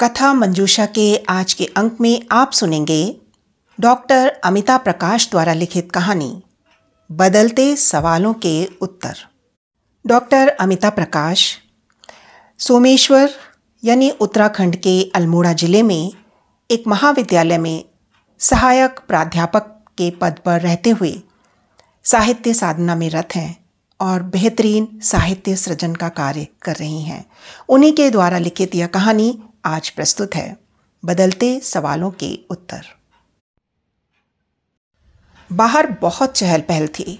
कथा मंजूषा के आज के अंक में आप सुनेंगे डॉक्टर अमिता प्रकाश द्वारा लिखित कहानी, बदलते सवालों के उत्तर। डॉक्टर अमिता प्रकाश, सोमेश्वर यानी उत्तराखंड के अल्मोड़ा ज़िले में एक महाविद्यालय में सहायक प्राध्यापक के पद पर रहते हुए साहित्य साधना में रत हैं और बेहतरीन साहित्य सृजन का कार्य कर रही हैं। उन्हीं के द्वारा लिखित यह कहानी आज प्रस्तुत है बदलते सवालों के उत्तर। बाहर बहुत चहल पहल थी,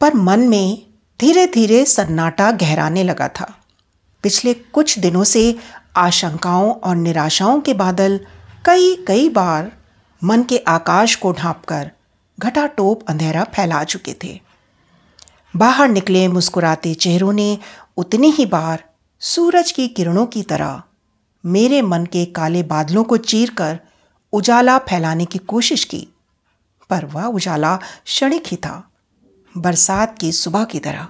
पर मन में धीरे धीरे सन्नाटा गहराने लगा था। पिछले कुछ दिनों से आशंकाओं और निराशाओं के बादल कई कई बार मन के आकाश को ढांपकर घटाटोप अंधेरा फैला चुके थे। बाहर निकले मुस्कुराते चेहरों ने उतनी ही बार सूरज की किरणों की तरह मेरे मन के काले बादलों को चीरकर उजाला फैलाने की कोशिश की, पर वह उजाला क्षणिक ही था, बरसात की सुबह की तरह।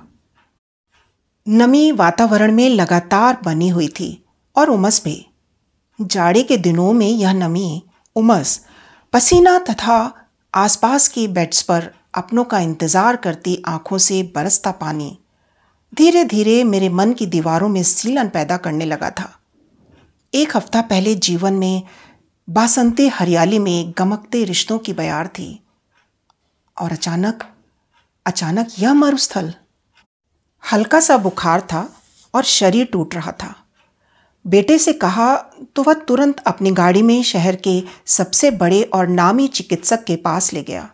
नमी वातावरण में लगातार बनी हुई थी और उमस भी। जाड़े के दिनों में यह नमी, उमस, पसीना तथा आसपास की बेड्स पर अपनों का इंतज़ार करती आँखों से बरसता पानी धीरे धीरे मेरे मन की दीवारों में सीलन पैदा करने लगा था। एक हफ़्ता पहले जीवन में बासंती हरियाली में गमकते रिश्तों की बयार थी। और अचानक अचानक यह मरुस्थल। हल्का सा बुखार था और शरीर टूट रहा था। बेटे से कहा तो वह तुरंत अपनी गाड़ी में शहर के सबसे बड़े और नामी चिकित्सक के पास ले गया।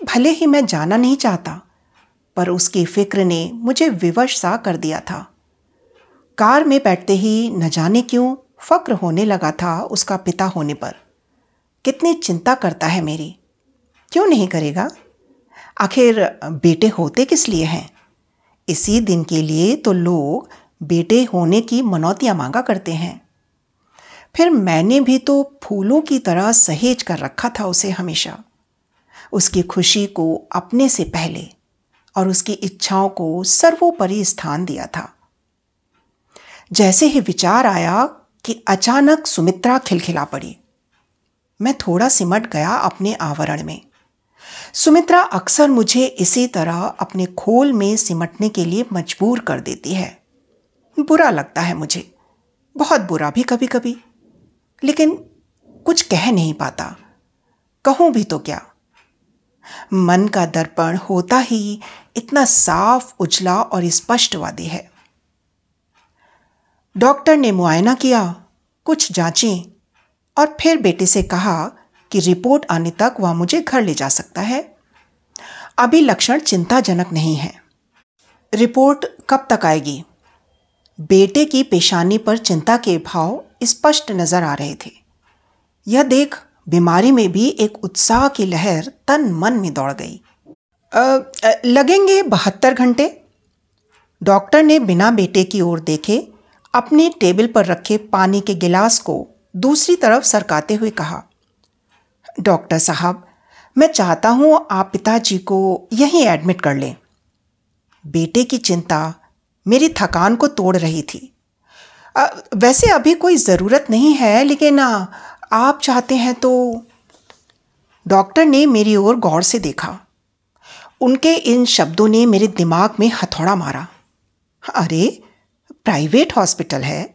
भले ही मैं जाना नहीं चाहता, पर उसकी फ़िक्र ने मुझे विवश सा कर दिया था। कार में बैठते ही न जाने क्यों फ़क्र होने लगा था उसका पिता होने पर। कितनी चिंता करता है मेरी। क्यों नहीं करेगा? आखिर बेटे होते किस लिए हैं? इसी दिन के लिए तो लोग बेटे होने की मनौतियाँ मांगा करते हैं। फिर मैंने भी तो फूलों की तरह सहेज कर रखा था उसे हमेशा। उसकी खुशी को अपने से पहले और उसकी इच्छाओं को सर्वोपरि स्थान दिया था। जैसे ही विचार आया कि अचानक सुमित्रा खिलखिला पड़ी। मैं थोड़ा सिमट गया अपने आवरण में। सुमित्रा अक्सर मुझे इसी तरह अपने खोल में सिमटने के लिए मजबूर कर देती है। बुरा लगता है मुझे। बहुत बुरा भी कभी कभी लेकिन कुछ कह नहीं पाता। कहूँ भी तो क्या? मन का दर्पण होता ही इतना साफ़, उजला और स्पष्टवादी है। डॉक्टर ने मुआयना किया कुछ जांचें और फिर बेटे से कहा कि रिपोर्ट आने तक वह मुझे घर ले जा सकता है। अभी लक्षण चिंताजनक नहीं है। रिपोर्ट कब तक आएगी? बेटे की पेशानी पर चिंता के भाव स्पष्ट नज़र आ रहे थे। यह देख बीमारी में भी एक उत्साह की लहर तन मन में दौड़ गई। आ, लगेंगे बहत्तर घंटे? डॉक्टर ने बिना बेटे की ओर देखे अपने टेबल पर रखे पानी के गिलास को दूसरी तरफ़ सरकाते हुए कहा डॉक्टर साहब मैं चाहता हूँ आप पिताजी को यहीं एडमिट कर लें। बेटे की चिंता मेरी थकान को तोड़ रही थी। आ, वैसे अभी कोई ज़रूरत नहीं है लेकिन आप चाहते हैं तो डॉक्टर ने मेरी ओर गौर से देखा। उनके इन शब्दों ने मेरे दिमाग में हथौड़ा मारा। अरे प्राइवेट हॉस्पिटल है।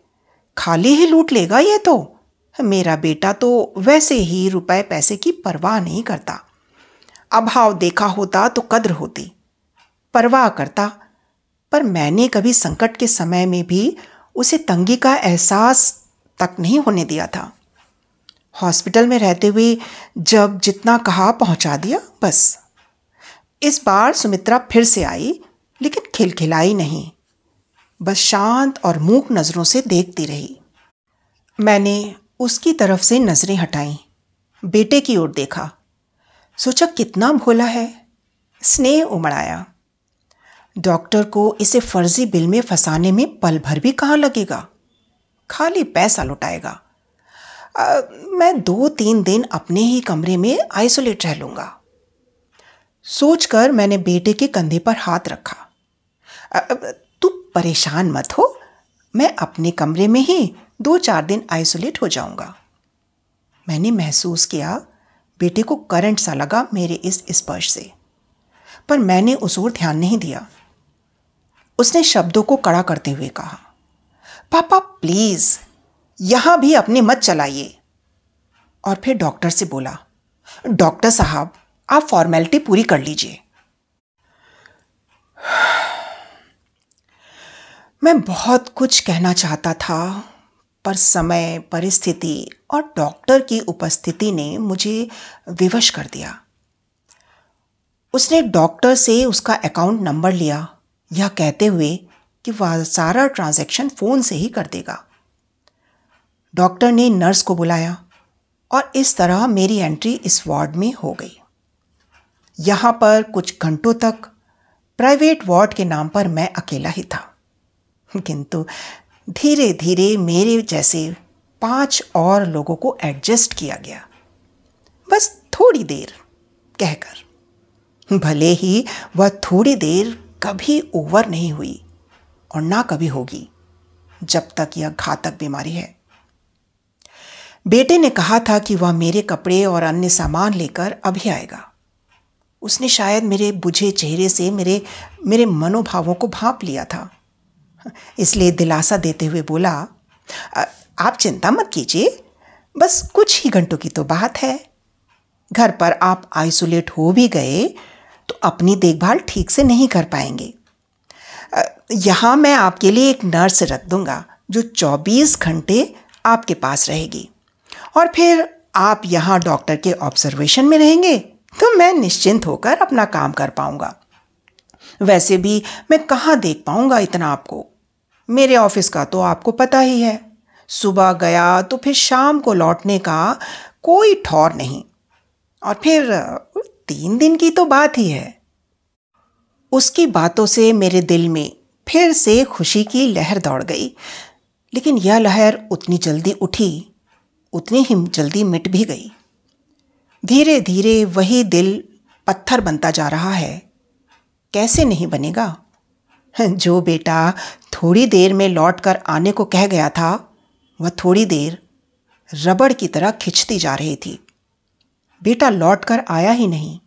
खाली ही लूट लेगा ये तो। मेरा बेटा तो वैसे ही रुपए पैसे की परवाह नहीं करता। अभाव देखा होता तो कद्र होती। परवाह करता। पर मैंने कभी संकट के समय में भी उसे तंगी का एहसास तक नहीं होने दिया था। हॉस्पिटल में रहते हुए जब जितना कहा पहुँचा दिया, बस। इस बार सुमित्रा फिर से आई, लेकिन खिलखिलाई नहीं। बस शांत और मूक नज़रों से देखती रही। मैंने उसकी तरफ़ से नज़रें हटाई। बेटे की ओर देखा। सोचा कितना भोला है। स्नेह उमड़ाया डॉक्टर को इसे फर्जी बिल में फंसाने में पल भर भी कहाँ लगेगा? खाली पैसा लुटाएगा। आ, मैं दो तीन दिन अपने ही कमरे में आइसोलेट रह लूँगा। सोचकर मैंने बेटे के कंधे पर हाथ रखा। तू परेशान मत हो। मैं अपने कमरे में ही दो चार दिन आइसोलेट हो जाऊँगा। मैंने महसूस किया, बेटे को करंट सा लगा मेरे इस स्पर्श से। पर मैंने उस ओर ध्यान नहीं दिया। उसने शब्दों को कड़ा करते हुए कहा, पापा, प्लीज़, यहाँ भी अपने मत चलाइए। और फिर डॉक्टर से बोला, डॉक्टर साहब, आप फॉर्मेलिटी पूरी कर लीजिए। मैं बहुत कुछ कहना चाहता था, पर समय, परिस्थिति और डॉक्टर की उपस्थिति ने मुझे विवश कर दिया। उसने डॉक्टर से उसका अकाउंट नंबर लिया, यह कहते हुए कि वह सारा ट्रांजैक्शन फ़ोन से ही कर देगा। डॉक्टर ने नर्स को बुलाया और इस तरह मेरी एंट्री इस वार्ड में हो गई। यहाँ पर कुछ घंटों तक प्राइवेट वार्ड के नाम पर मैं अकेला ही था। किंतु धीरे धीरे मेरे जैसे पाँच और लोगों को एडजस्ट किया गया। बस थोड़ी देर कहकर। भले ही वह थोड़ी देर कभी ओवर नहीं हुई और ना कभी होगी, जब तक यह घातक बीमारी है। बेटे ने कहा था कि वह मेरे कपड़े और अन्य सामान लेकर अभी आएगा। उसने शायद मेरे बुझे चेहरे से मेरे मेरे मनोभावों को भाप लिया था। इसलिए दिलासा देते हुए बोला आप चिंता मत कीजिए, बस कुछ ही घंटों की तो बात है। घर पर आप आइसोलेट हो भी गए तो अपनी देखभाल ठीक से नहीं कर पाएँगे। यहाँ मैं आपके लिए एक नर्स रख दूँगा, जो 24 घंटे आपके पास रहेगी। और फिर आप यहाँ डॉक्टर के ऑब्जर्वेशन में रहेंगे तो मैं निश्चिंत होकर अपना काम कर पाऊँगा। वैसे भी मैं कहाँ देख पाऊँगा इतना आपको? मेरे ऑफ़िस का तो आपको पता ही है। सुबह गया तो फिर शाम को लौटने का कोई ठौर नहीं। और फिर, तीन दिन की तो बात ही है। उसकी बातों से मेरे दिल में फिर से खुशी की लहर दौड़ गई। लेकिन यह लहर उतनी जल्दी उठी, उतनी ही जल्दी मिट भी गई। धीरे धीरे वही दिल पत्थर बनता जा रहा है। कैसे नहीं बनेगा? जो बेटा थोड़ी देर में लौट कर आने को कह गया था, वह थोड़ी देर रबड़ की तरह खिंचती जा रही थी। बेटा लौट कर आया ही नहीं।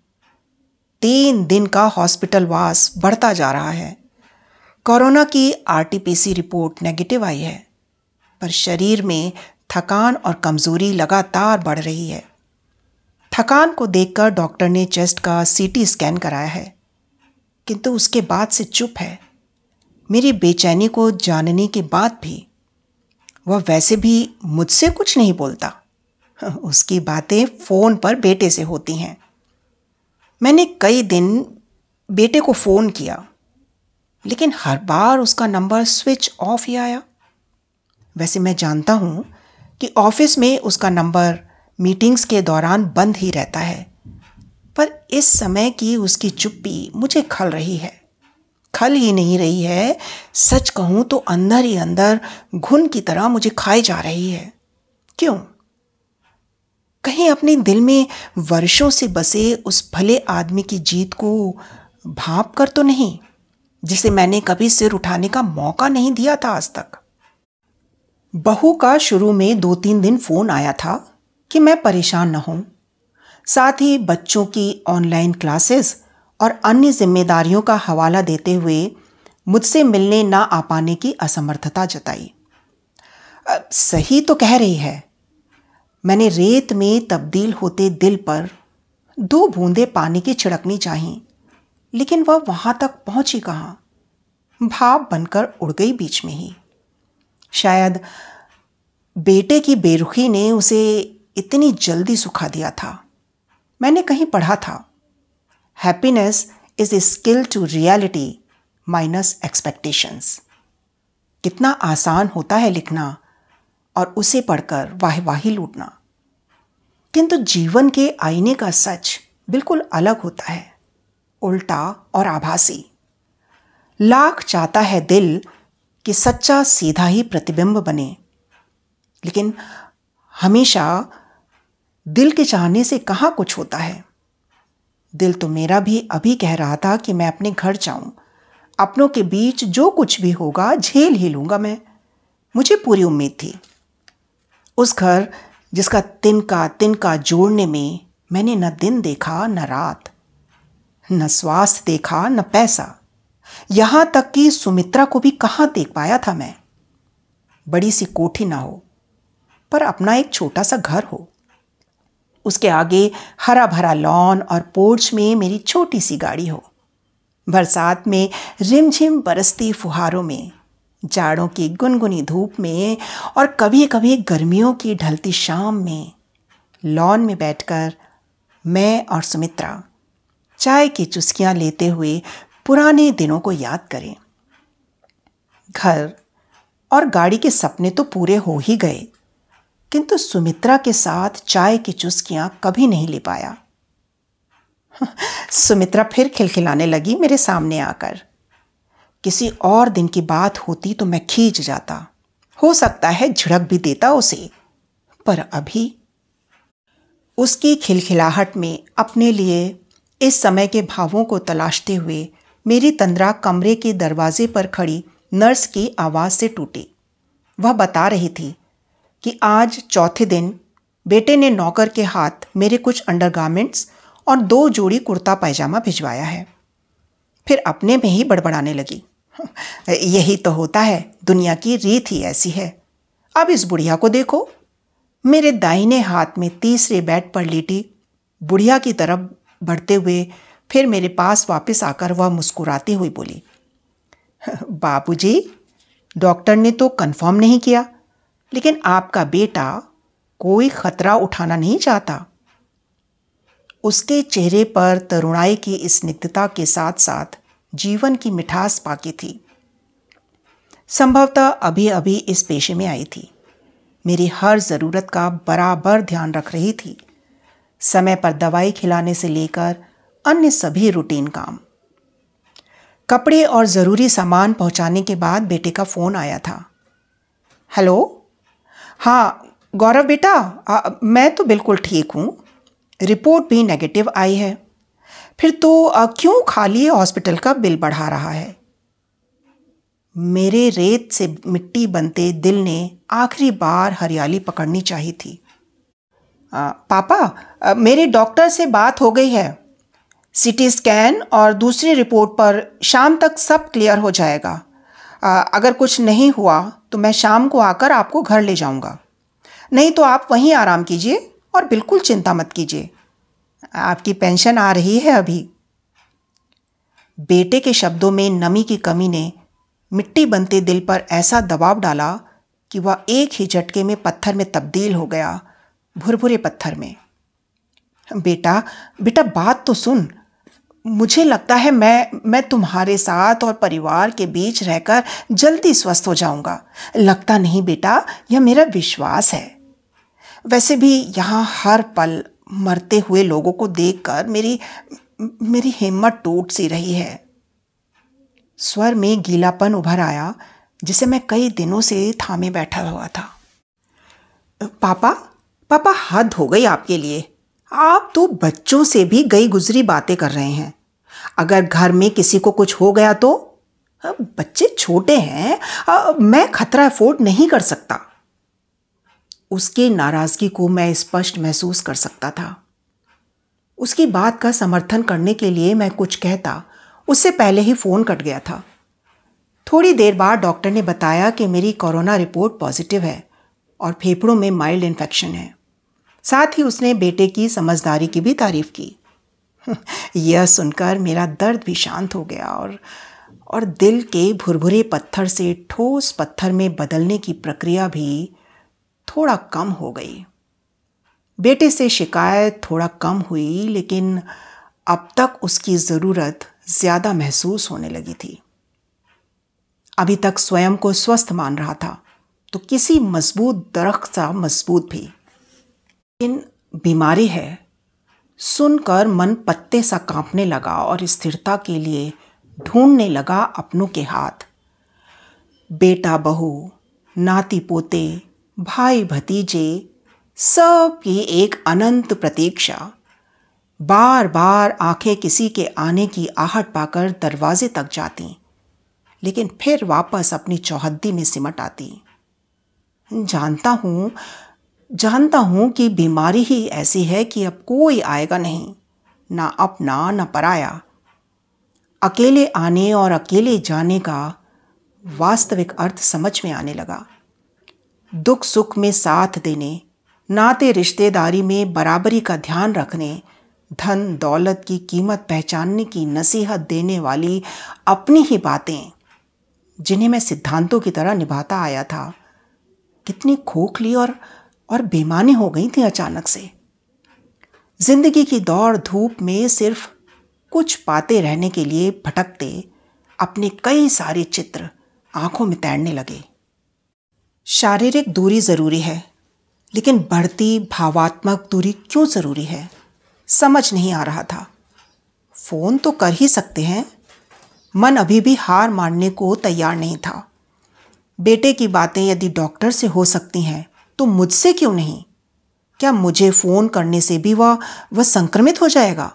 तीन दिन का हॉस्पिटल वास बढ़ता जा रहा है। कोरोना की आरटीपीसी रिपोर्ट नेगेटिव आई है, पर शरीर में थकान और कमज़ोरी लगातार बढ़ रही है। थकान को देखकर डॉक्टर ने चेस्ट का सीटी स्कैन कराया है। किंतु उसके बाद से चुप है। मेरी बेचैनी को जानने के बाद भी वह वैसे भी मुझसे कुछ नहीं बोलता। उसकी बातें फ़ोन पर बेटे से होती हैं। मैंने कई दिन बेटे को फ़ोन किया, लेकिन हर बार उसका नंबर स्विच ऑफ़ ही आया। वैसे मैं जानता हूँ कि ऑफ़िस में उसका नंबर मीटिंग्स के दौरान बंद ही रहता है। पर इस समय की उसकी चुप्पी मुझे खल रही है। खल ही नहीं रही है। सच कहूँ तो अंदर ही अंदर घुन की तरह मुझे खाई जा रही है। क्यों? कहीं अपने दिल में वर्षों से बसे उस भले आदमी की जीत को भाप कर तो नहीं, जिसे मैंने कभी सिर उठाने का मौका नहीं दिया था आज तक। बहू का शुरू में दो तीन दिन फ़ोन आया था कि मैं परेशान न हूँ साथ ही बच्चों की ऑनलाइन क्लासेस और अन्य जिम्मेदारियों का हवाला देते हुए मुझसे मिलने ना आ पाने की असमर्थता जताई। सही तो कह रही है। मैंने रेत में तब्दील होते दिल पर दो बूंदे पानी की छिड़कनी चाहिए लेकिन वह वहाँ तक पहुँची कहाँ? भाप बनकर उड़ गई बीच में ही। शायद बेटे की बेरुखी ने उसे इतनी जल्दी सुखा दिया था। मैंने कहीं पढ़ा था। Happiness is a skill to reality minus expectations कितना आसान होता है लिखना और उसे पढ़कर वाह वाही लूटना। किंतु जीवन के आईने का सच बिल्कुल अलग होता है, उल्टा और आभासी। लाख चाहता है दिल कि सच्चा सीधा ही प्रतिबिंब बने, लेकिन हमेशा दिल के चाहने से कहाँ कुछ होता है? दिल तो मेरा भी अभी कह रहा था कि मैं अपने घर जाऊँ। अपनों के बीच जो कुछ भी होगा, झेल ही लूँगा मैं। मुझे पूरी उम्मीद थी। उस घर जिसका तिनका तिनका जोड़ने में मैंने न दिन देखा, न रात, न स्वास्थ्य देखा, न पैसा। यहाँ तक कि सुमित्रा को भी कहाँ देख पाया था मैं। बड़ी सी कोठी ना हो, पर अपना एक छोटा सा घर हो। उसके आगे हरा भरा लॉन और पोर्च में मेरी छोटी सी गाड़ी हो। बरसात में रिमझिम बरसती फुहारों में, जाड़ों की गुनगुनी धूप में और कभी कभी गर्मियों की ढलती शाम में, लॉन में बैठकर मैं और सुमित्रा चाय की चुस्कियाँ लेते हुए पुराने दिनों को याद करें। घर और गाड़ी के सपने तो पूरे हो ही गए। किंतु सुमित्रा के साथ चाय की चुस्कियाँ कभी नहीं ले पाया। सुमित्रा फिर खिलखिलाने लगी मेरे सामने आकर। किसी और दिन की बात होती तो मैं खींच जाता। हो सकता है झिड़क भी देता उसे, पर अभी उसकी खिलखिलाहट में अपने लिए इस समय के भावों को तलाशते हुए मेरी तंद्रा कमरे के दरवाजे पर खड़ी नर्स की आवाज़ से टूटी। वह बता रही थी कि आज चौथे दिन बेटे ने नौकर के हाथ मेरे कुछ अंडरगारमेंट्स और दो जोड़ी कुर्ता पैजामा भिजवाया है। फिर अपने में ही बड़बड़ाने लगी। यही तो होता है दुनिया की रीत ही ऐसी है। अब इस बुढ़िया को देखो। मेरे दाहिने हाथ में तीसरे बेड पर लेटी बुढ़िया की तरफ़ बढ़ते हुए फिर मेरे पास वापस आकर वह मुस्कुराती हुई बोली बाबूजी, डॉक्टर ने तो कंफर्म नहीं किया। लेकिन आपका बेटा कोई खतरा उठाना नहीं चाहता। उसके चेहरे पर तरुणाई की स्निग्धता के साथ साथ जीवन की मिठास पाकी थी। संभवतः अभी अभी इस पेशे में आई थी। मेरी हर ज़रूरत का बराबर ध्यान रख रही थी। समय पर दवाई खिलाने से लेकर अन्य सभी रूटीन काम। कपड़े और ज़रूरी सामान पहुँचाने के बाद बेटे का फ़ोन आया था। हेलो? हाँ गौरव बेटा आ, मैं तो बिल्कुल ठीक हूँ। रिपोर्ट भी नेगेटिव आई है। फिर तो आ, क्यों खाली हॉस्पिटल का बिल बढ़ा रहा है? मेरे रेत से मिट्टी बनते दिल ने आखिरी बार हरियाली पकड़नी चाहिए थी। आ, पापा आ, मेरे डॉक्टर से बात हो गई है। सीटी स्कैन और दूसरी रिपोर्ट पर शाम तक सब क्लियर हो जाएगा। अगर कुछ नहीं हुआ तो मैं शाम को आकर आपको घर ले जाऊँगा। नहीं तो आप वहीं आराम कीजिए और बिल्कुल चिंता मत कीजिए। आपकी पेंशन आ रही है अभी। बेटे के शब्दों में नमी की कमी ने मिट्टी बनते दिल पर ऐसा दबाव डाला कि वह एक ही झटके में पत्थर में तब्दील हो गया, भुरभुरे पत्थर में। बेटा बेटा बात तो सुन। मुझे लगता है मैं मैं तुम्हारे साथ और परिवार के बीच रहकर जल्दी स्वस्थ हो जाऊँगा। लगता नहीं बेटा, यह मेरा विश्वास है। वैसे भी यहाँ हर पल मरते हुए लोगों को देखकर मेरी मेरी हिम्मत टूट सी रही है। स्वर में गीलापन उभर आया, जिसे मैं कई दिनों से थामे बैठा हुआ था। पापा पापा, हद हो गई आपके लिए। आप तो बच्चों से भी गई गुजरी बातें कर रहे हैं। अगर घर में किसी को कुछ हो गया तो? बच्चे छोटे हैं मैं खतरा अफोर्ड नहीं कर सकता। उसकी नाराज़गी को मैं स्पष्ट महसूस कर सकता था। उसकी बात का समर्थन करने के लिए मैं कुछ कहता, उससे पहले ही फ़ोन कट गया था। थोड़ी देर बाद डॉक्टर ने बताया कि मेरी कोरोना रिपोर्ट पॉजिटिव है और फेफड़ों में माइल्ड इन्फेक्शन है। साथ ही उसने बेटे की समझदारी की भी तारीफ़ की। यह सुनकर मेरा दर्द भी शांत हो गया और और दिल के भुरभुरे पत्थर से ठोस पत्थर में बदलने की प्रक्रिया भी थोड़ा कम हो गई। बेटे से शिकायत थोड़ा कम हुई, लेकिन अब तक उसकी ज़रूरत ज़्यादा महसूस होने लगी थी। अभी तक स्वयं को स्वस्थ मान रहा था तो किसी मज़बूत दरख्त सा मज़बूत भी इन बीमारी है। सुनकर मन पत्ते सा कांपने लगा और स्थिरता के लिए ढूँढने लगा अपनों के हाथ। बेटा बहू, नाती पोते, भाई भतीजे, सब की एक अनंत प्रतीक्षा। बार बार आँखें किसी के आने की आहट पाकर दरवाजे तक जाती, लेकिन फिर वापस अपनी चौहद्दी में सिमट आती। जानता हूँ जानता हूँ कि बीमारी ही ऐसी है कि अब कोई आएगा नहीं, ना अपना, ना पराया। अकेले आने और अकेले जाने का वास्तविक अर्थ समझ में आने लगा। दुख सुख में साथ देने, नाते रिश्तेदारी में बराबरी का ध्यान रखने, धन दौलत की कीमत पहचानने की नसीहत देने वाली अपनी ही बातें, जिन्हें मैं सिद्धांतों की तरह निभाता आया था। कितनी खोखली और और बेमानी हो गई थी अचानक से। ज़िंदगी की दौड़ धूप में सिर्फ़ कुछ पाते रहने के लिए भटकते अपने कई सारे चित्र आँखों में तैरने लगे। शारीरिक दूरी ज़रूरी है, लेकिन बढ़ती भावात्मक दूरी क्यों ज़रूरी है? समझ नहीं आ रहा था। फ़ोन तो कर ही सकते हैं, मन अभी भी हार मानने को तैयार नहीं था। बेटे की बातें यदि डॉक्टर से हो सकती हैं तो मुझसे क्यों नहीं? क्या मुझे फ़ोन करने से भी वह वह संक्रमित हो जाएगा?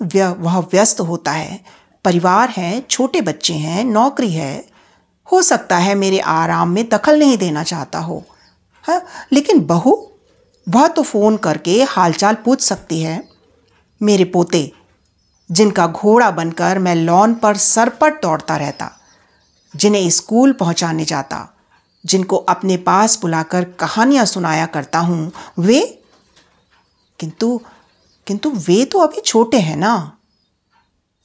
वह व्यस्त होता है। परिवार है, छोटे बच्चे हैं, नौकरी है। हो सकता है मेरे आराम में दखल नहीं देना चाहता हो। हाँ लेकिन बहू, वह तो फ़ोन करके हालचाल पूछ सकती है। मेरे पोते, जिनका घोड़ा बनकर मैं लॉन पर सरपट दौड़ता रहता, जिन्हें स्कूल पहुँचाने जाता जिनको अपने पास बुलाकर कहानियाँ सुनाया करता हूँ, वे, किंतु किंतु वे तो अभी छोटे हैं ना?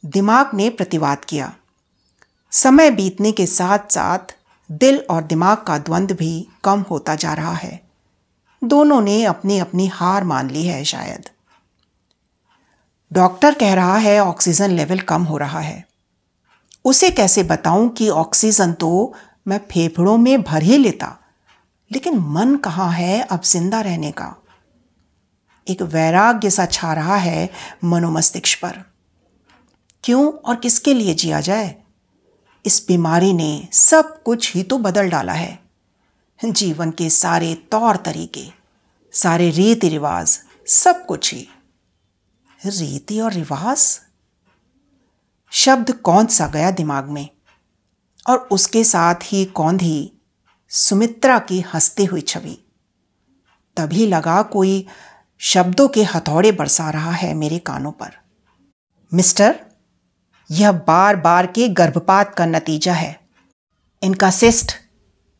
दिमाग ने प्रतिवाद किया। समय बीतने के साथ साथ दिल और दिमाग का द्वंद्व भी कम होता जा रहा है। दोनों ने अपनी अपनी हार मान ली है शायद। डॉक्टर कह रहा है ऑक्सीजन लेवल कम हो रहा है। उसे कैसे बताऊँ कि ऑक्सीजन तो मैं फेफड़ों में भर ही लेता। लेकिन मन कहाँ है अब ज़िंदा रहने का? एक वैराग्य सा छा रहा है मनोमस्तिष्क पर। क्यों और किसके लिए जिया जाए? इस बीमारी ने सब कुछ ही तो बदल डाला है। जीवन के सारे तौर तरीके, सारे रीति रिवाज सब कुछ ही। रीति और रिवाज? शब्द कौन सा गया दिमाग में? और उसके साथ ही कौंधी सुमित्रा की हंसती हुई छवि। तभी लगा कोई शब्दों के हथौड़े बरसा रहा है मेरे कानों पर। मिस्टर, यह बार बार के गर्भपात का नतीजा है। इनका सिस्ट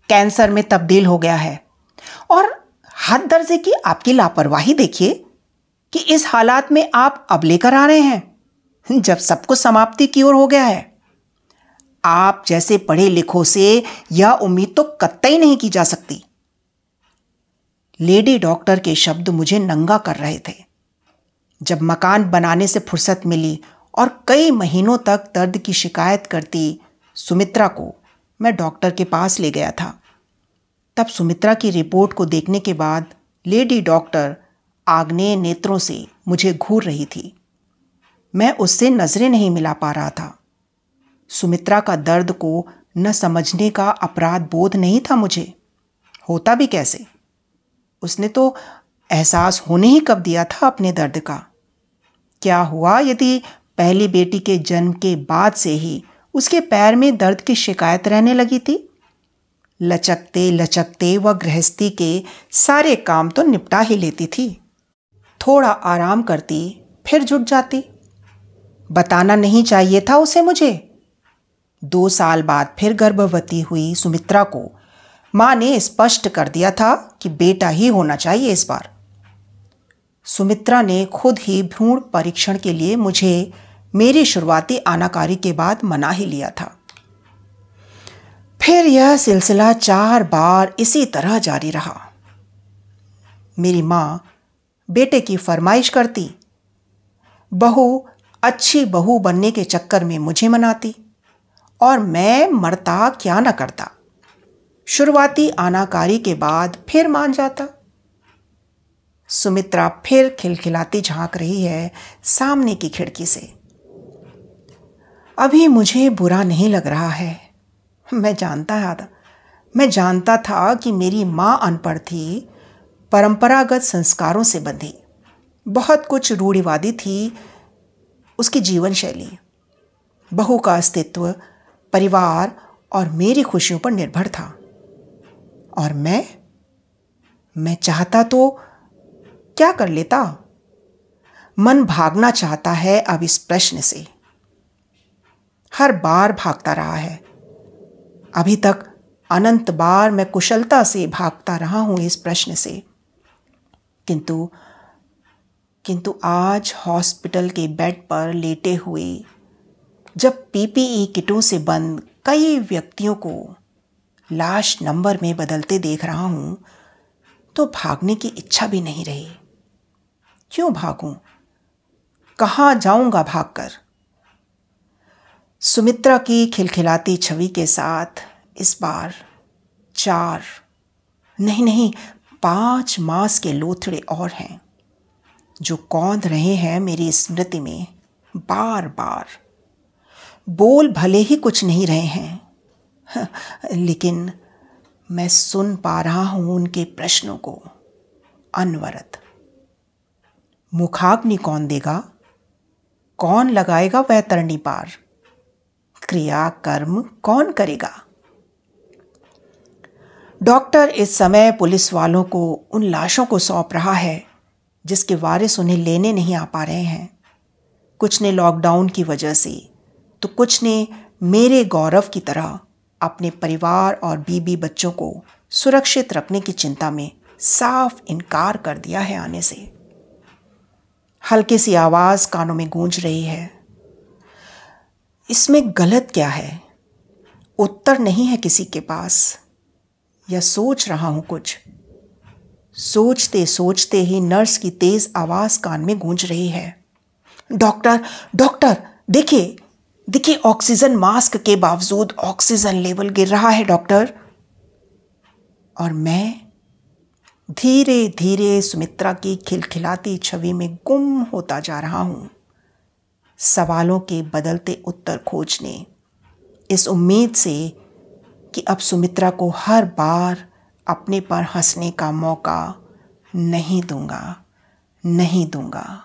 कैंसर में तब्दील हो गया है। और हद दर्जे की आपकी लापरवाही देखिए कि इस हालात में आप अब लेकर आ रहे हैं, जब सब कुछ समाप्ति की ओर हो गया है। आप जैसे पढ़े लिखों से यह उम्मीद तो कतई नहीं की जा सकती। लेडी डॉक्टर के शब्द मुझे नंगा कर रहे थे। जब मकान बनाने से फुर्सत मिली और कई महीनों तक दर्द की शिकायत करती सुमित्रा को मैं डॉक्टर के पास ले गया था। तब सुमित्रा की रिपोर्ट को देखने के बाद लेडी डॉक्टर आग्नेय नेत्रों से मुझे घूर रही थी। मैं उससे नज़रें नहीं मिला पा रहा था। सुमित्रा का दर्द को न समझने का अपराध बोध नहीं था मुझे। होता भी कैसे? उसने तो एहसास होने ही कब दिया था अपने दर्द का। क्या हुआ यदि पहली बेटी के जन्म के बाद से ही उसके पैर में दर्द की शिकायत रहने लगी थी? लचकते लचकते वह गृहस्थी के सारे काम तो निपटा ही लेती थी। थोड़ा आराम करती, फिर जुट जाती। बताना नहीं चाहिए था उसे मुझे। दो साल बाद फिर गर्भवती हुई सुमित्रा को माँ ने स्पष्ट कर दिया था कि बेटा ही होना चाहिए इस बार। सुमित्रा ने खुद ही भ्रूण परीक्षण के लिए मुझे मेरी शुरुआती आनाकारी के बाद मना ही लिया था। फिर यह सिलसिला चार बार इसी तरह जारी रहा। मेरी माँ बेटे की फरमाइश करती, बहू, अच्छी बहू बनने के चक्कर में मुझे मनाती। और मैं मरता क्या न करता। शुरुआती आनाकारी के बाद फिर मान जाता। सुमित्रा फिर खिलखिलाती झाँक रही है सामने की खिड़की से। अभी मुझे बुरा नहीं लग रहा है। मैं जानता था, मैं जानता था कि मेरी माँ अनपढ़ थी, परंपरागत संस्कारों से बंधी। बहुत कुछ रूढ़िवादी थी उसकी जीवन शैली बहू का अस्तित्व परिवार और मेरी खुशियों पर निर्भर था। और मैं मैं चाहता तो क्या कर लेता? मन भागना चाहता है अब इस प्रश्न से। हर बार भागता रहा है। अभी तक अनंत बार मैं कुशलता से भागता रहा हूँ इस प्रश्न से। किंतु किंतु आज हॉस्पिटल के बेड पर लेटे हुए जब पीपीई किटों से बंद कई व्यक्तियों को लाश नंबर में बदलते देख रहा हूँ तो भागने की इच्छा भी नहीं रही। क्यों भागूं? कहाँ जाऊँगा भागकर? सुमित्रा की खिलखिलाती छवि के साथ इस बार चार, नहीं नहीं, पाँच मास के लोथड़े और हैं, जो कौंध रहे हैं मेरी स्मृति में बार बार बोल भले ही कुछ नहीं रहे हैं। लेकिन मैं सुन पा रहा हूँ उनके प्रश्नों को। अनवरत। मुखाग्नि कौन देगा? कौन लगाएगा वह तरणी पार? क्रिया कर्म कौन करेगा? डॉक्टर इस समय पुलिस वालों को उन लाशों को सौंप रहा है, जिसके वारिस उन्हें लेने नहीं आ पा रहे हैं। कुछ ने लॉकडाउन की वजह से तो कुछ ने मेरे गौरव की तरह अपने परिवार और बीबी बच्चों को सुरक्षित रखने की चिंता में साफ़ इनकार कर दिया है आने से। हल्की सी आवाज़ कानों में गूंज रही है। इसमें गलत क्या है? उत्तर नहीं है किसी के पास। या सोच रहा हूँ कुछ। सोचते सोचते ही नर्स की तेज आवाज़ कान में गूंज रही है। डॉक्टर डॉक्टर, देखिए देखिए ऑक्सीजन मास्क के बावजूद ऑक्सीजन लेवल गिर रहा है डॉक्टर और मैं धीरे धीरे सुमित्रा की खिलखिलाती छवि में गुम होता जा रहा हूँ। सवालों के बदलते उत्तर खोजने। इस उम्मीद से कि अब सुमित्रा को हर बार अपने पर हंसने का मौका नहीं दूँगा नहीं दूँगा।